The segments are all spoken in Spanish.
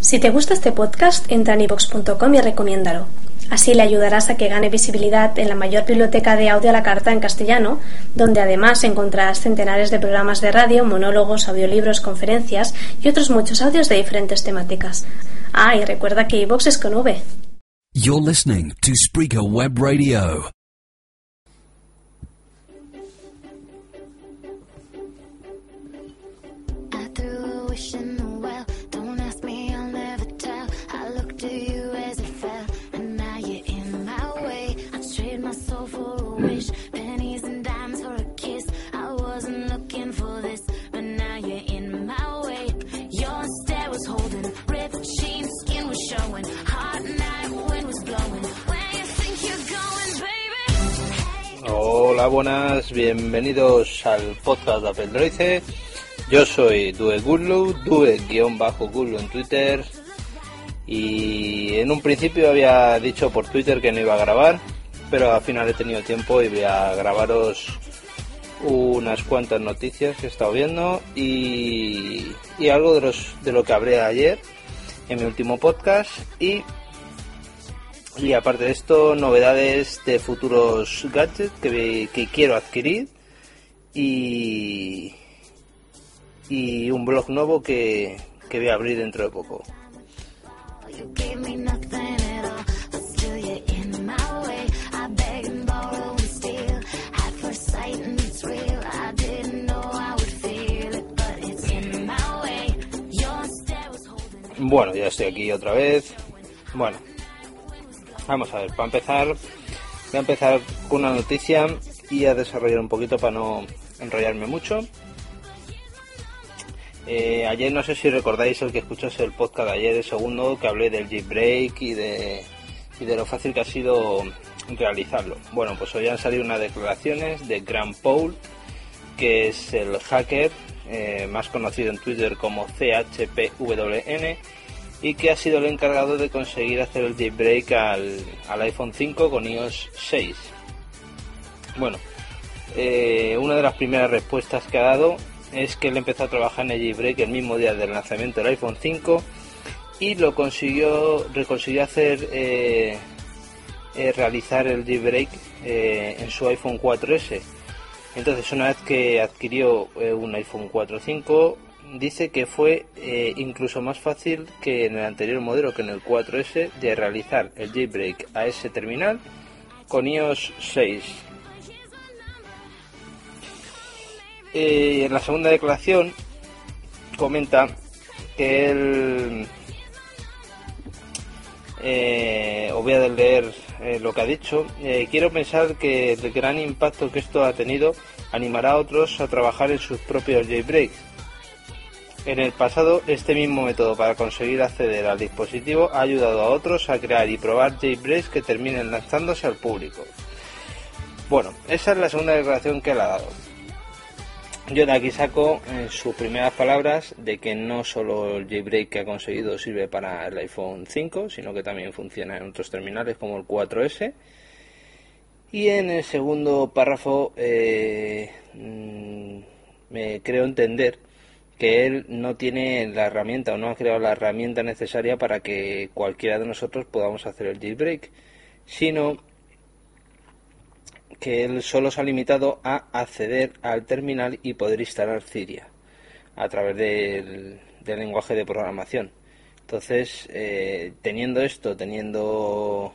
Si te gusta este podcast, entra en ivox.com y recomiéndalo. Así le ayudarás a que gane visibilidad en la mayor biblioteca de audio a la carta en castellano, donde además encontrarás centenares de programas de radio, monólogos, audiolibros, conferencias y otros muchos audios de diferentes temáticas. Ah, y recuerda que iVox es con V. You're listening to Spreaker Web Radio. Hola, buenas, bienvenidos al podcast de Apple Droice. Yo soy Due Gullu, Due-Gullu en Twitter. Y en un principio había dicho por Twitter que no iba a grabar, pero al final he tenido tiempo y voy a grabaros unas cuantas noticias que he estado viendo y, y algo de, los, de lo que hablé ayer en mi último podcast y y aparte de esto, novedades de futuros gadgets que, que quiero adquirir y, y un blog nuevo que, que voy a abrir dentro de poco. Bueno, ya estoy aquí otra vez. Bueno, vamos a ver, para empezar, voy a empezar con una noticia y a desarrollar un poquito para no enrollarme mucho. Eh, ayer no sé si recordáis el que escuchase el podcast de ayer, el segundo, que hablé del jailbreak y de, y de lo fácil que ha sido realizarlo. Bueno, pues hoy han salido unas declaraciones de Grant Paul, que es el hacker eh, más conocido en Twitter como CHPWN y que ha sido el encargado de conseguir hacer el jailbreak al, al iPhone 5 con iOS 6. Bueno, eh, una de las primeras respuestas que ha dado es que él empezó a trabajar en el jailbreak el mismo día del lanzamiento del iPhone 5 y lo consiguió, consiguió hacer eh, eh, realizar el jailbreak en su iPhone 4S. Entonces, una vez que adquirió un iPhone 4.5, dice que fue eh, incluso más fácil que en el anterior modelo, que en el 4S, de realizar el jailbreak a ese terminal con iOS 6. Eh, en la segunda declaración comenta que él eh, os voy a leer eh, lo que ha dicho. Eh, quiero pensar que el gran impacto que esto ha tenido animará a otros a trabajar en sus propios jailbreaks. En el pasado, este mismo método para conseguir acceder al dispositivo ha ayudado a otros a crear y probar jailbreaks que terminen lanzándose al público. Bueno, esa es la segunda declaración que él ha dado. Yo de aquí saco en sus primeras palabras de que no solo el jailbreak que ha conseguido sirve para el iPhone 5, sino que también funciona en otros terminales como el 4S. Y en el segundo párrafo eh, mm, me creo entender que él no tiene la herramienta o no ha creado la herramienta necesaria para que cualquiera de nosotros podamos hacer el jailbreak, sino que él solo se ha limitado a acceder al terminal y poder instalar Cyria a través del, lenguaje de programación. Entonces, eh, teniendo esto, teniendo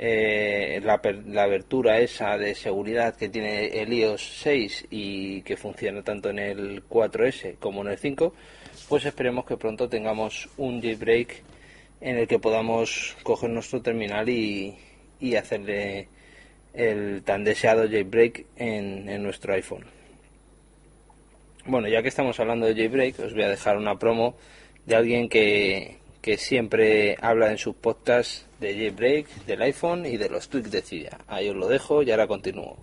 eh, la, la abertura esa de seguridad que tiene el iOS 6 y que funciona tanto en el 4S como en el 5, pues esperemos que pronto tengamos un jailbreak en el que podamos coger nuestro terminal y, y hacerle el tan deseado jailbreak en, en nuestro iPhone. Bueno, ya que estamos hablando de jailbreak, os voy a dejar una promo de alguien que, que siempre habla en sus podcasts de jailbreak, del iPhone y de los tweaks de Cydia. Ahí os lo dejo y ahora continúo.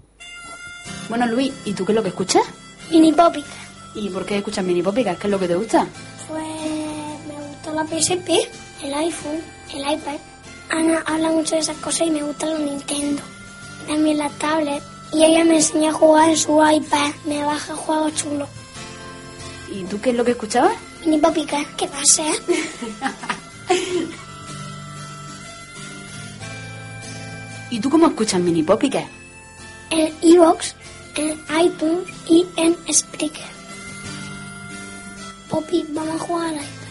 Bueno, Luis, ¿y tú qué es lo que escuchas? Mini Popica. ¿Y por qué escuchas mini popicas? ¿Qué es lo que te gusta? Pues me gustó la PSP, el iPhone, el iPad. Ana habla mucho de esas cosas y me gusta los Nintendo. También la tablet. Y ella me enseña a jugar en su iPad. Me baja juegos chulos. ¿Y tú qué es lo que escuchabas? Mini Popica, ¿qué pasa? ¿Y tú cómo escuchas mini popicas? En Evox, en iTunes y en Spreaker. Poppy, vamos a jugar al iPad.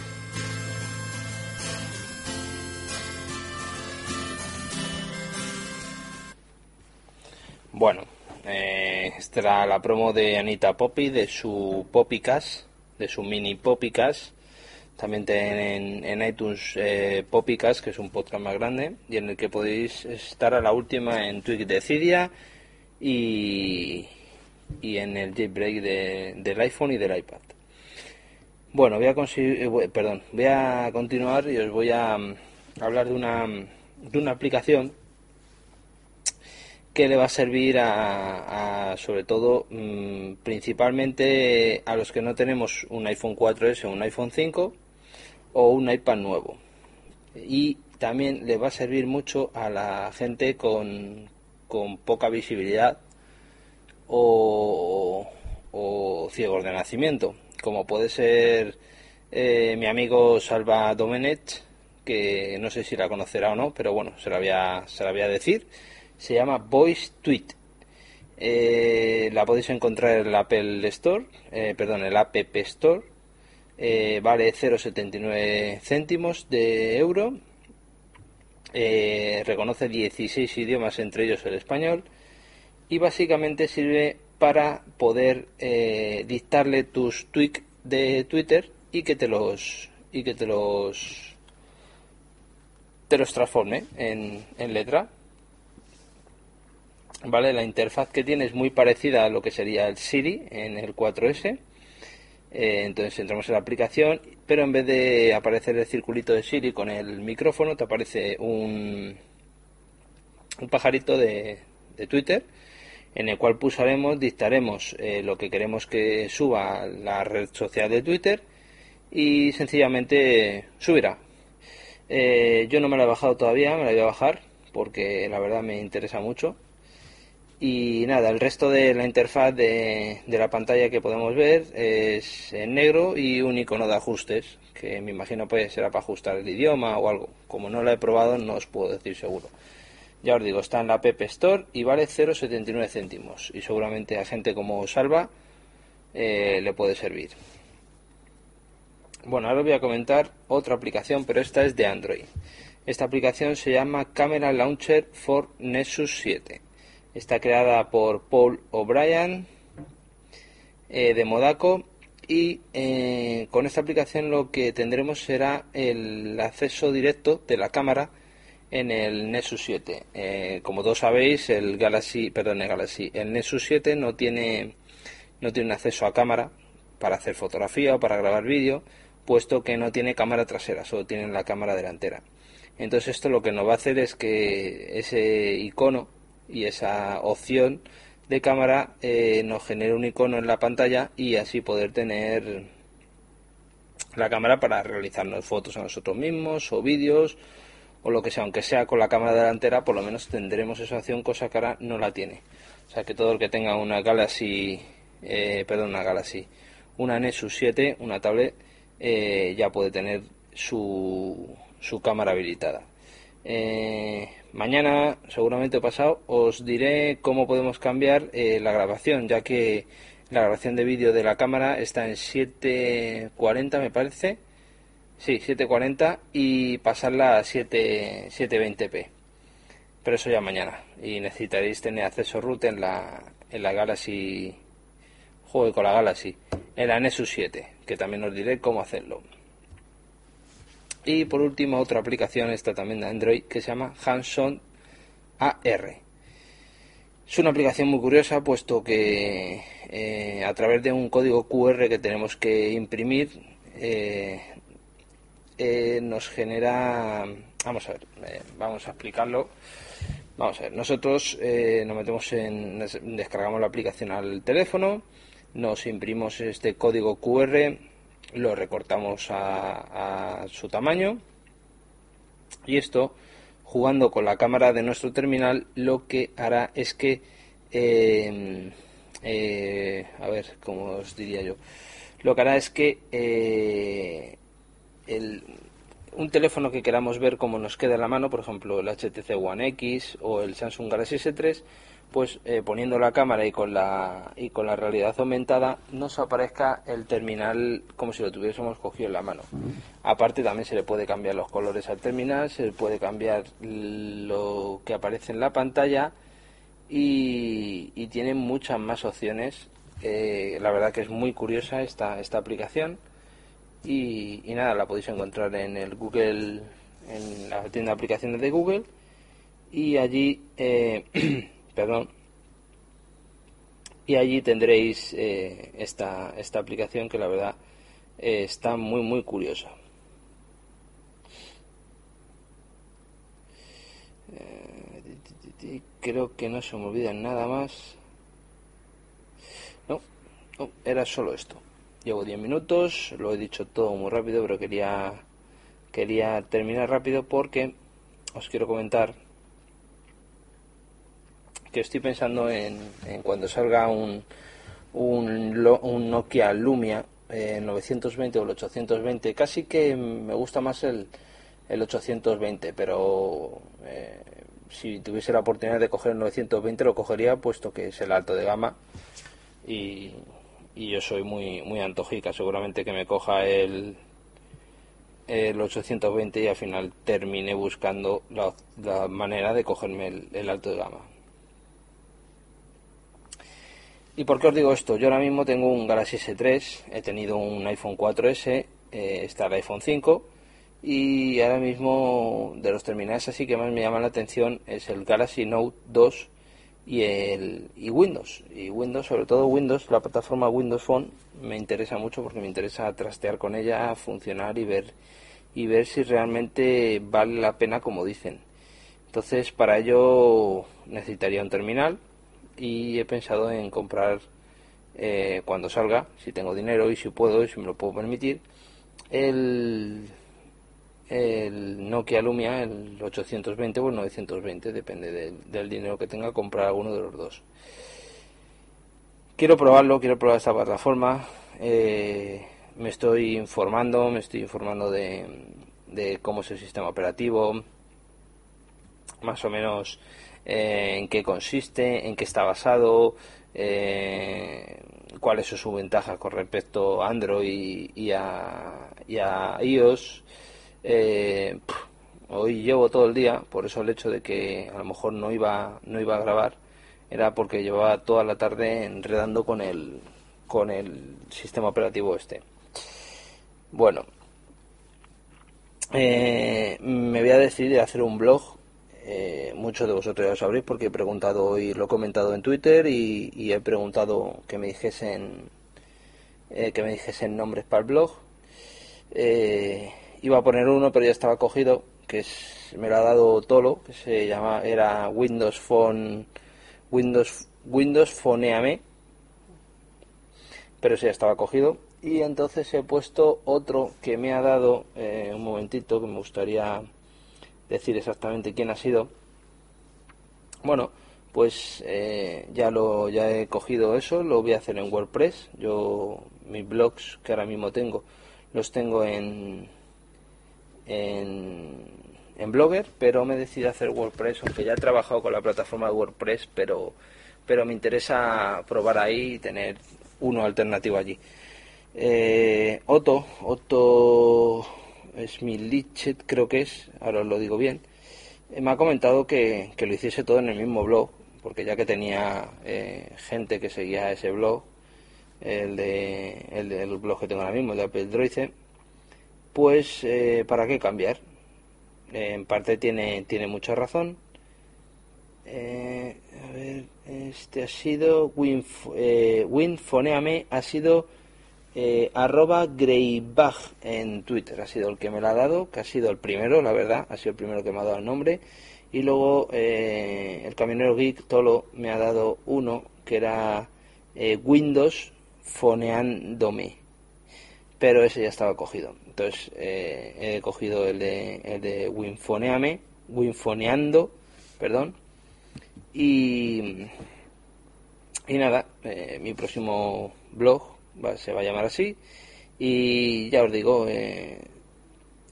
Bueno, eh, esta era la promo de Anita Poppy, de su Poppycast, de su mini Poppycast. También tienen en iTunes eh, que es un podcast más grande, y en el que podéis estar a la última en Twitch de Cydia y, y en el jailbreak de- del iPhone y del iPad. Bueno, voy a, consi- eh, perdón, voy a continuar y os voy a mm, hablar de una, de una aplicación que le va a servir a, a, sobre todo mm, principalmente a los que no tenemos un iPhone 4S o un iPhone 5 o un iPad nuevo y también le va a servir mucho a la gente con, con poca visibilidad o, o ciegos de nacimiento como puede ser eh, mi amigo Salva Domenech que no sé si la conocerá o no pero bueno se la voy a, se la decir se llama Voice Tweet. Eh, la podéis encontrar en el Apple Store, eh, perdón, el App Store. Eh, vale 0,79 céntimos de euro. Eh, reconoce 16 idiomas, entre ellos el español. Y básicamente sirve para poder eh, dictarle tus tweets de Twitter y que te los y que te los te los transforme en, en letra. ¿vale? La interfaz que tiene es muy parecida a lo que sería el Siri en el 4S. Eh, entonces entramos en la aplicación, pero en vez de aparecer el circulito de Siri con el micrófono, te aparece un, un pajarito de, de Twitter en el cual pulsaremos, dictaremos eh, lo que queremos que suba la red social de Twitter y sencillamente subirá. Eh, yo no me la he bajado todavía, me la voy a bajar porque la verdad me interesa mucho. Y nada, el resto de la interfaz de, la pantalla que podemos ver es en negro y un icono de ajustes, que me imagino pues será para ajustar el idioma o algo. Como no lo he probado, no os puedo decir seguro. Ya os digo, está en la App Store y vale 0,79 céntimos. Y seguramente a gente como Salva eh, le puede servir. Bueno, ahora voy a comentar otra aplicación, pero esta es de Android. Esta aplicación se llama Camera Launcher for Nexus 7. Está creada por Paul O'Brien eh, de Modaco y eh, con esta aplicación lo que tendremos será el acceso directo de la cámara en el Nexus 7. Eh, como todos sabéis, el Galaxy, perdón, el Galaxy, el Nexus 7 no tiene no tiene acceso a cámara para hacer fotografía o para grabar vídeo, puesto que no tiene cámara trasera, solo tiene la cámara delantera. Entonces esto lo que nos va a hacer es que ese icono y esa opción de cámara eh, nos genere un icono en la pantalla y así poder tener la cámara para realizarnos fotos a nosotros mismos o vídeos o lo que sea, aunque sea con la cámara delantera, por lo menos tendremos esa opción, cosa que ahora no la tiene. O sea que todo el que tenga una Galaxy, eh, perdón, una Galaxy, una Nexus 7, una tablet, eh, ya puede tener su, su cámara habilitada. Eh, mañana, seguramente pasado, os diré cómo podemos cambiar eh, la grabación, ya que la grabación de vídeo de la cámara está en 740, me parece. Sí, 740 y pasarla a 7, 720p. Pero eso ya mañana. Y necesitaréis tener acceso root en la, en la Galaxy. Juego con la Galaxy. En la Nexus 7, que también os diré cómo hacerlo. Y por último, otra aplicación, esta también de Android, que se llama Hanson AR. Es una aplicación muy curiosa, puesto que eh, a través de un código QR que tenemos que imprimir, eh, eh, nos genera, vamos a ver, vamos a explicarlo. Vamos a ver, nosotros nos metemos en, des- descargamos la aplicación al teléfono, nos imprimimos este código QR, lo recortamos a, a su tamaño y esto, jugando con la cámara de nuestro terminal, lo que hará es que, eh, eh, a ver, ¿cómo os diría yo? Lo que hará es que eh, el, un teléfono que queramos ver cómo nos queda en la mano, por ejemplo el HTC One X o el Samsung Galaxy S3, pues eh, poniendo la cámara y con la y con la realidad aumentada nos aparezca el terminal como si lo tuviésemos cogido en la mano. Aparte también se le puede cambiar los colores al terminal, se le puede cambiar lo que aparece en la pantalla y, y tiene muchas más opciones. Eh, la verdad que es muy curiosa esta, esta aplicación y, y nada, la podéis encontrar en el Google, en la tienda de aplicaciones de Google y allí, eh, perdón, y allí tendréis eh, esta, esta aplicación que la verdad eh, está muy muy curiosa. Eh, Creo que no se me olvida nada más. No, no, era solo esto. Llevo 10 minutos, lo he dicho todo muy rápido, pero quería quería terminar rápido porque os quiero comentar que estoy pensando en, en cuando salga un, un, un Nokia Lumia eh, 920 o el 820. Casi que me gusta más el, el 820, pero eh, si tuviese la oportunidad de coger el 920 lo cogería puesto que es el alto de gama y, y yo soy muy muy antojica. Seguramente que me coja el el 820 y al final termine buscando la, la manera de cogerme el alto de gama. ¿Y por qué os digo esto? Yo ahora mismo tengo un Galaxy S3, he tenido un iPhone 4S, eh, está el iPhone 5 y ahora mismo de los terminales así que más me llaman la atención es el Galaxy Note 2 y el y Windows y Windows sobre todo Windows la plataforma Windows Phone me interesa mucho porque me interesa trastear con ella funcionar y ver y ver si realmente vale la pena como dicen entonces para ello necesitaría un terminal y he pensado en comprar eh, cuando salga si tengo dinero y si puedo y si me lo puedo permitir el el Nokia Lumia, el 820 o el 920, depende del, dinero que tenga, comprar alguno de los dos. Quiero probarlo, quiero probar esta plataforma. eh, me estoy informando, me estoy informando de, de cómo es el sistema operativo, más o menos eh, en qué consiste, en qué está basado, eh, cuáles son sus ventajas con respecto a Android y a, iOS. Eh, hoy llevo todo el día, por eso el hecho de que a lo mejor no iba, no iba a grabar era porque llevaba toda la tarde enredando con el, con el sistema operativo este. Bueno, me voy a decidir a hacer un blog. Eh, muchos de vosotros ya lo sabréis porque he preguntado hoy, lo he comentado en Twitter y, he preguntado que me dijesen eh, que me dijesen nombres para el blog. Eh, iba a poner uno, pero ya estaba cogido, que me lo ha dado Tolo, que se llama, era Windows Phone, Windows, Windows Phoneame, pero ese ya estaba cogido. Y entonces he puesto otro que me ha dado, un momentito, que me gustaría decir exactamente quién ha sido. Bueno, pues eh, ya lo ya he cogido eso, lo voy a hacer en WordPress. Yo mis blogs que ahora mismo tengo los tengo en en, Blogger, pero me decidí hacer WordPress, aunque ya he trabajado con la plataforma de WordPress, pero pero me interesa probar ahí y tener uno alternativo allí. Eh, Otto, Otto Smilichet creo que es, ahora os lo digo bien, eh, me ha comentado que, que lo hiciese todo en el mismo blog, porque ya que tenía eh, gente que seguía ese blog, el, de, el blog que tengo ahora mismo, el de Apple Droice, pues eh, ¿para qué cambiar? Eh, en parte tiene, tiene mucha razón. A ver, este ha sido Winf, Winfoneame ha sido eh, arroba Greybach en Twitter. Ha sido el que me lo ha dado, que ha sido el primero, la verdad, ha sido el primero que me ha dado el nombre. Y luego eh, el camionero geek Tolo me ha dado uno que era eh, Windows Foneándome. Pero ese ya estaba cogido. Entonces eh, he cogido el de, el de Winfoneame, Winfoneando, perdón. Y, y nada, mi próximo blog se va a llamar así. Y ya os digo, eh,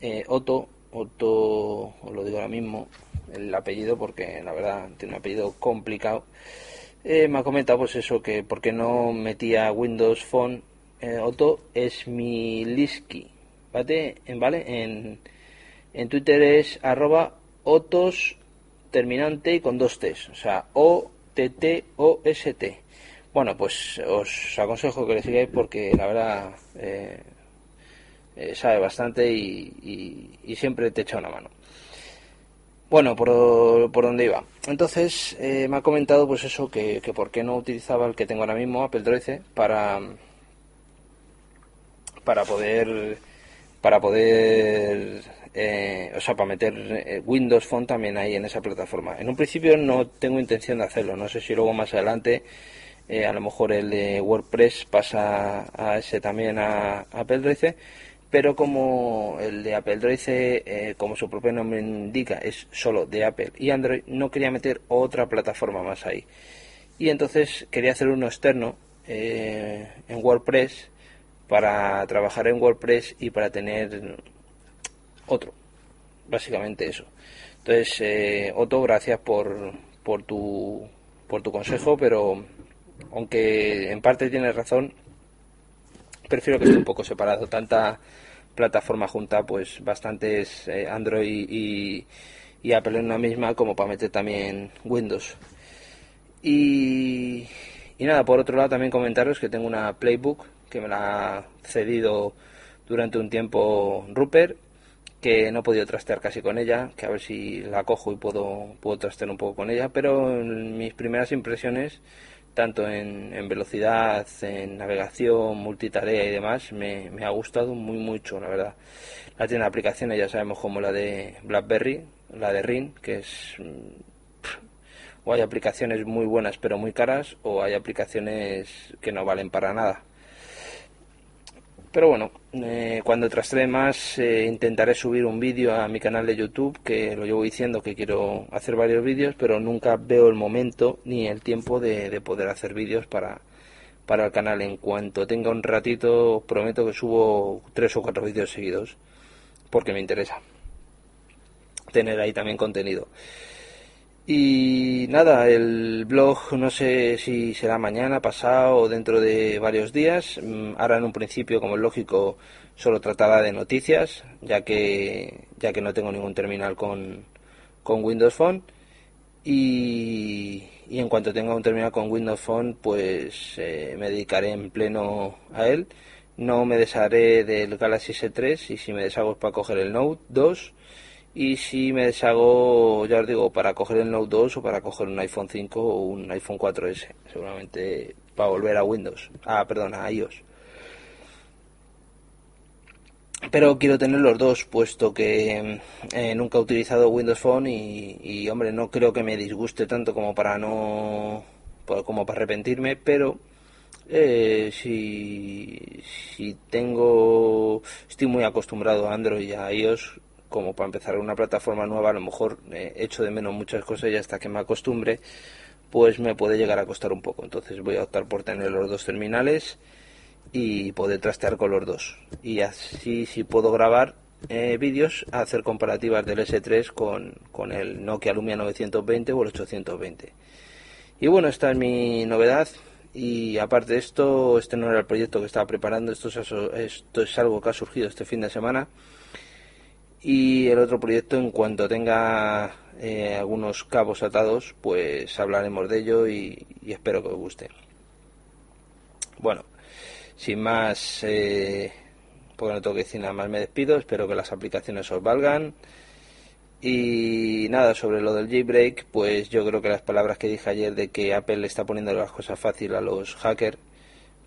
eh, Otto, Otto, os lo digo ahora mismo, el apellido, porque la verdad tiene un apellido complicado. Eh, me ha comentado pues eso, que por qué no metía Windows Phone Otto Smiliski, ¿vale? En, ¿vale? En, en Twitter es arroba otos terminante con dos T's, o sea, O-T-T-O-S-T. Bueno, pues os aconsejo que le sigáis porque la verdad eh, eh, sabe bastante y, siempre te echa una mano. Bueno, por, por donde iba. Entonces, eh, me ha comentado pues eso, que, que por qué no utilizaba el que tengo ahora mismo, Apple 13, para, para poder para poder eh, o sea para meter eh, Windows Phone también ahí en esa plataforma en un principio no tengo intención de hacerlo no sé si luego más adelante eh, a lo mejor el de WordPress pasa a ese también a, Apple 13 pero como el de Apple 13 eh, como su propio nombre indica es solo de Apple y Android no quería meter otra plataforma más ahí y entonces quería hacer uno externo eh, en WordPress para trabajar en WordPress y para tener otro. Básicamente eso. Entonces, eh, Otto, gracias por, por, tu, por tu consejo, pero aunque en parte tienes razón, prefiero que esté un poco separado. Tanta plataforma junta, pues bastantes eh, Android y, y Apple en una misma como para meter también Windows. Y, y nada, por otro lado también comentaros que tengo una Playbook que me la ha cedido durante un tiempo Rupert, que no he podido trastear casi con ella, que a ver si la cojo y puedo, puedo trastear un poco con ella, pero mis primeras impresiones, tanto en, en velocidad, en navegación, multitarea y demás, me, ha gustado muy mucho, la verdad. La tiene aplicaciones, ya sabemos como la de BlackBerry, la de RIN, que es o hay aplicaciones muy buenas pero muy caras o hay aplicaciones que no valen para nada. Pero bueno, eh, cuando trastree más eh, intentaré subir un vídeo a mi canal de YouTube que lo llevo diciendo que quiero hacer varios vídeos pero nunca veo el momento ni el tiempo de, de poder hacer vídeos para, para el canal. En cuanto tenga un ratito os prometo que subo tres o cuatro vídeos seguidos porque me interesa tener ahí también contenido. Y nada, el blog no sé si será mañana, pasado o dentro de varios días. Mm, Ahora en un principio, como es lógico, solo tratará de noticias, ya que ya que no tengo ningún terminal con, con Windows Phone. Y, y en cuanto tenga un terminal con Windows Phone, pues eh, me dedicaré en pleno a él. No me desharé del Galaxy S3 y si me deshago es para coger el Note 2 y si me deshago, ya os digo, para coger el Note 2 o para coger un iPhone 5 o un iPhone 4S, seguramente para volver a Windows, ah, perdón, a iOS. Pero quiero tener los dos, puesto que eh, nunca he utilizado Windows Phone y, hombre, no creo que me disguste tanto como para no, como para arrepentirme, pero eh, si, si tengo, estoy muy acostumbrado a Android y a iOS, como para empezar una plataforma nueva, a lo mejor eh, echo de menos muchas cosas y hasta que me acostumbre, pues me puede llegar a costar un poco. Entonces voy a optar por tener los dos terminales y poder trastear con los dos. Y así si puedo grabar eh, vídeos, hacer comparativas del S3 con, con el Nokia Lumia 920 o el 820. Y bueno, esta es mi novedad. Y aparte de esto, este no era el proyecto que estaba preparando, esto es, esto es algo que ha surgido este fin de semana. Y el otro proyecto, en cuanto tenga eh, algunos cabos atados, pues hablaremos de ello y, espero que os guste. Bueno, sin más, eh, porque no tengo que decir nada más, me despido. Espero que las aplicaciones os valgan. Y nada, sobre lo del jailbreak, pues yo creo que las palabras que dije ayer de que Apple le está poniendo las cosas fácil a los hackers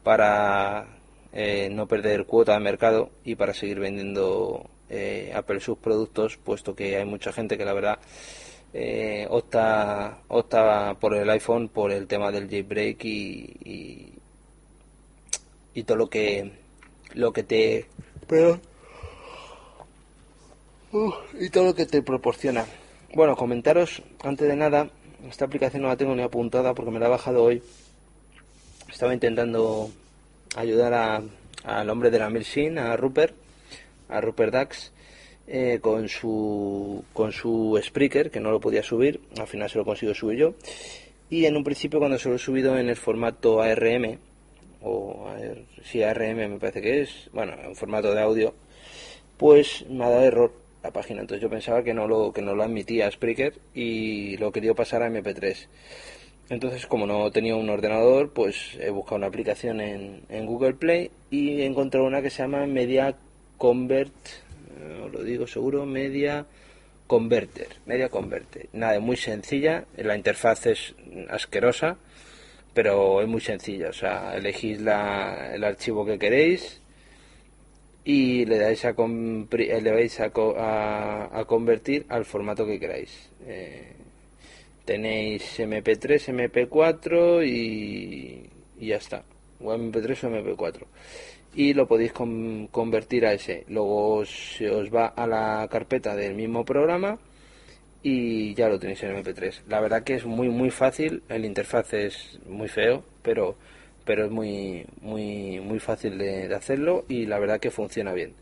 para eh, no perder cuota de mercado y para seguir vendiendo eh, Apple sus productos, puesto que hay mucha gente que la verdad eh, opta, opta por el iPhone por el tema del jailbreak y, y, todo lo que lo que te. Uh, y todo lo que te proporciona. Bueno, comentaros antes de nada, esta aplicación no la tengo ni apuntada porque me la he bajado hoy. Estaba intentando ayudar a- al hombre de la Milsin, a Rupert, a Rupert Dax, eh, con su con su Spreaker, que no lo podía subir, al final se lo consigo subir yo. Y en un principio cuando se lo he subido en el formato ARM, o AR, sí, ARM me parece que es, bueno, en formato de audio, pues me ha dado error la página. Entonces yo pensaba que no lo, que no lo admitía Spreaker y lo querido pasar a MP3. Entonces, como no tenía un ordenador, pues he buscado una aplicación en, en Google Play y he encontrado una que se llama Media Convert, eh, os lo digo seguro, Media Converter, Media Converter. Nada, es muy sencilla, la interfaz es asquerosa, pero es muy sencilla. O sea, elegís la, el archivo que queréis y le dais a, eh, le vais a convertir al formato que queráis. Eh, tenéis MP3, MP4 y, y ya está. O MP3 o MP4. Y lo podéis con- convertir a ese. Luego se os va a la carpeta del mismo programa y ya lo tenéis en MP3. La verdad que es muy muy fácil, el interfaz es muy feo, pero pero es muy muy muy fácil de, de hacerlo y la verdad que funciona bien.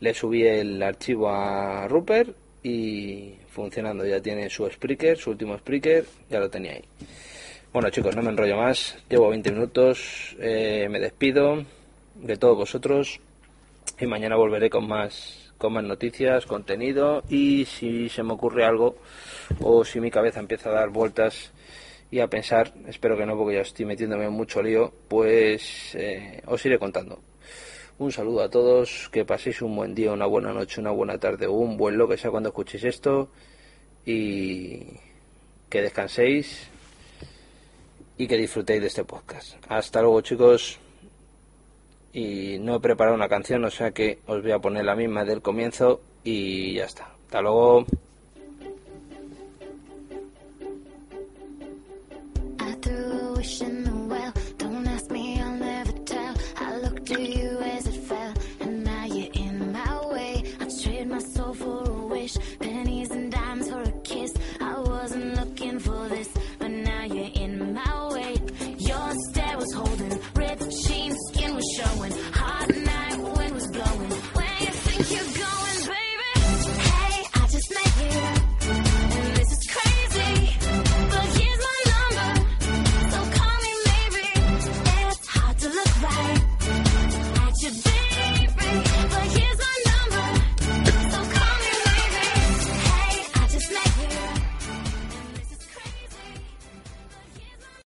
Le subí el archivo a Rupert y funcionando, ya tiene su Spreaker, su último Spreaker, ya lo tenía ahí. Bueno chicos, no me enrollo más, llevo 20 minutos, eh, me despido de todos vosotros y mañana volveré con más con más noticias, contenido y si se me ocurre algo o si mi cabeza empieza a dar vueltas y a pensar, espero que no porque ya estoy metiéndome en mucho lío, pues eh, os iré contando. Un saludo a todos, que paséis un buen día, una buena noche, una buena tarde o un buen lo que sea cuando escuchéis esto y que descanséis y que disfrutéis de este podcast. Hasta luego chicos y no he preparado una canción, o sea que os voy a poner la misma del comienzo y ya está. Hasta luego.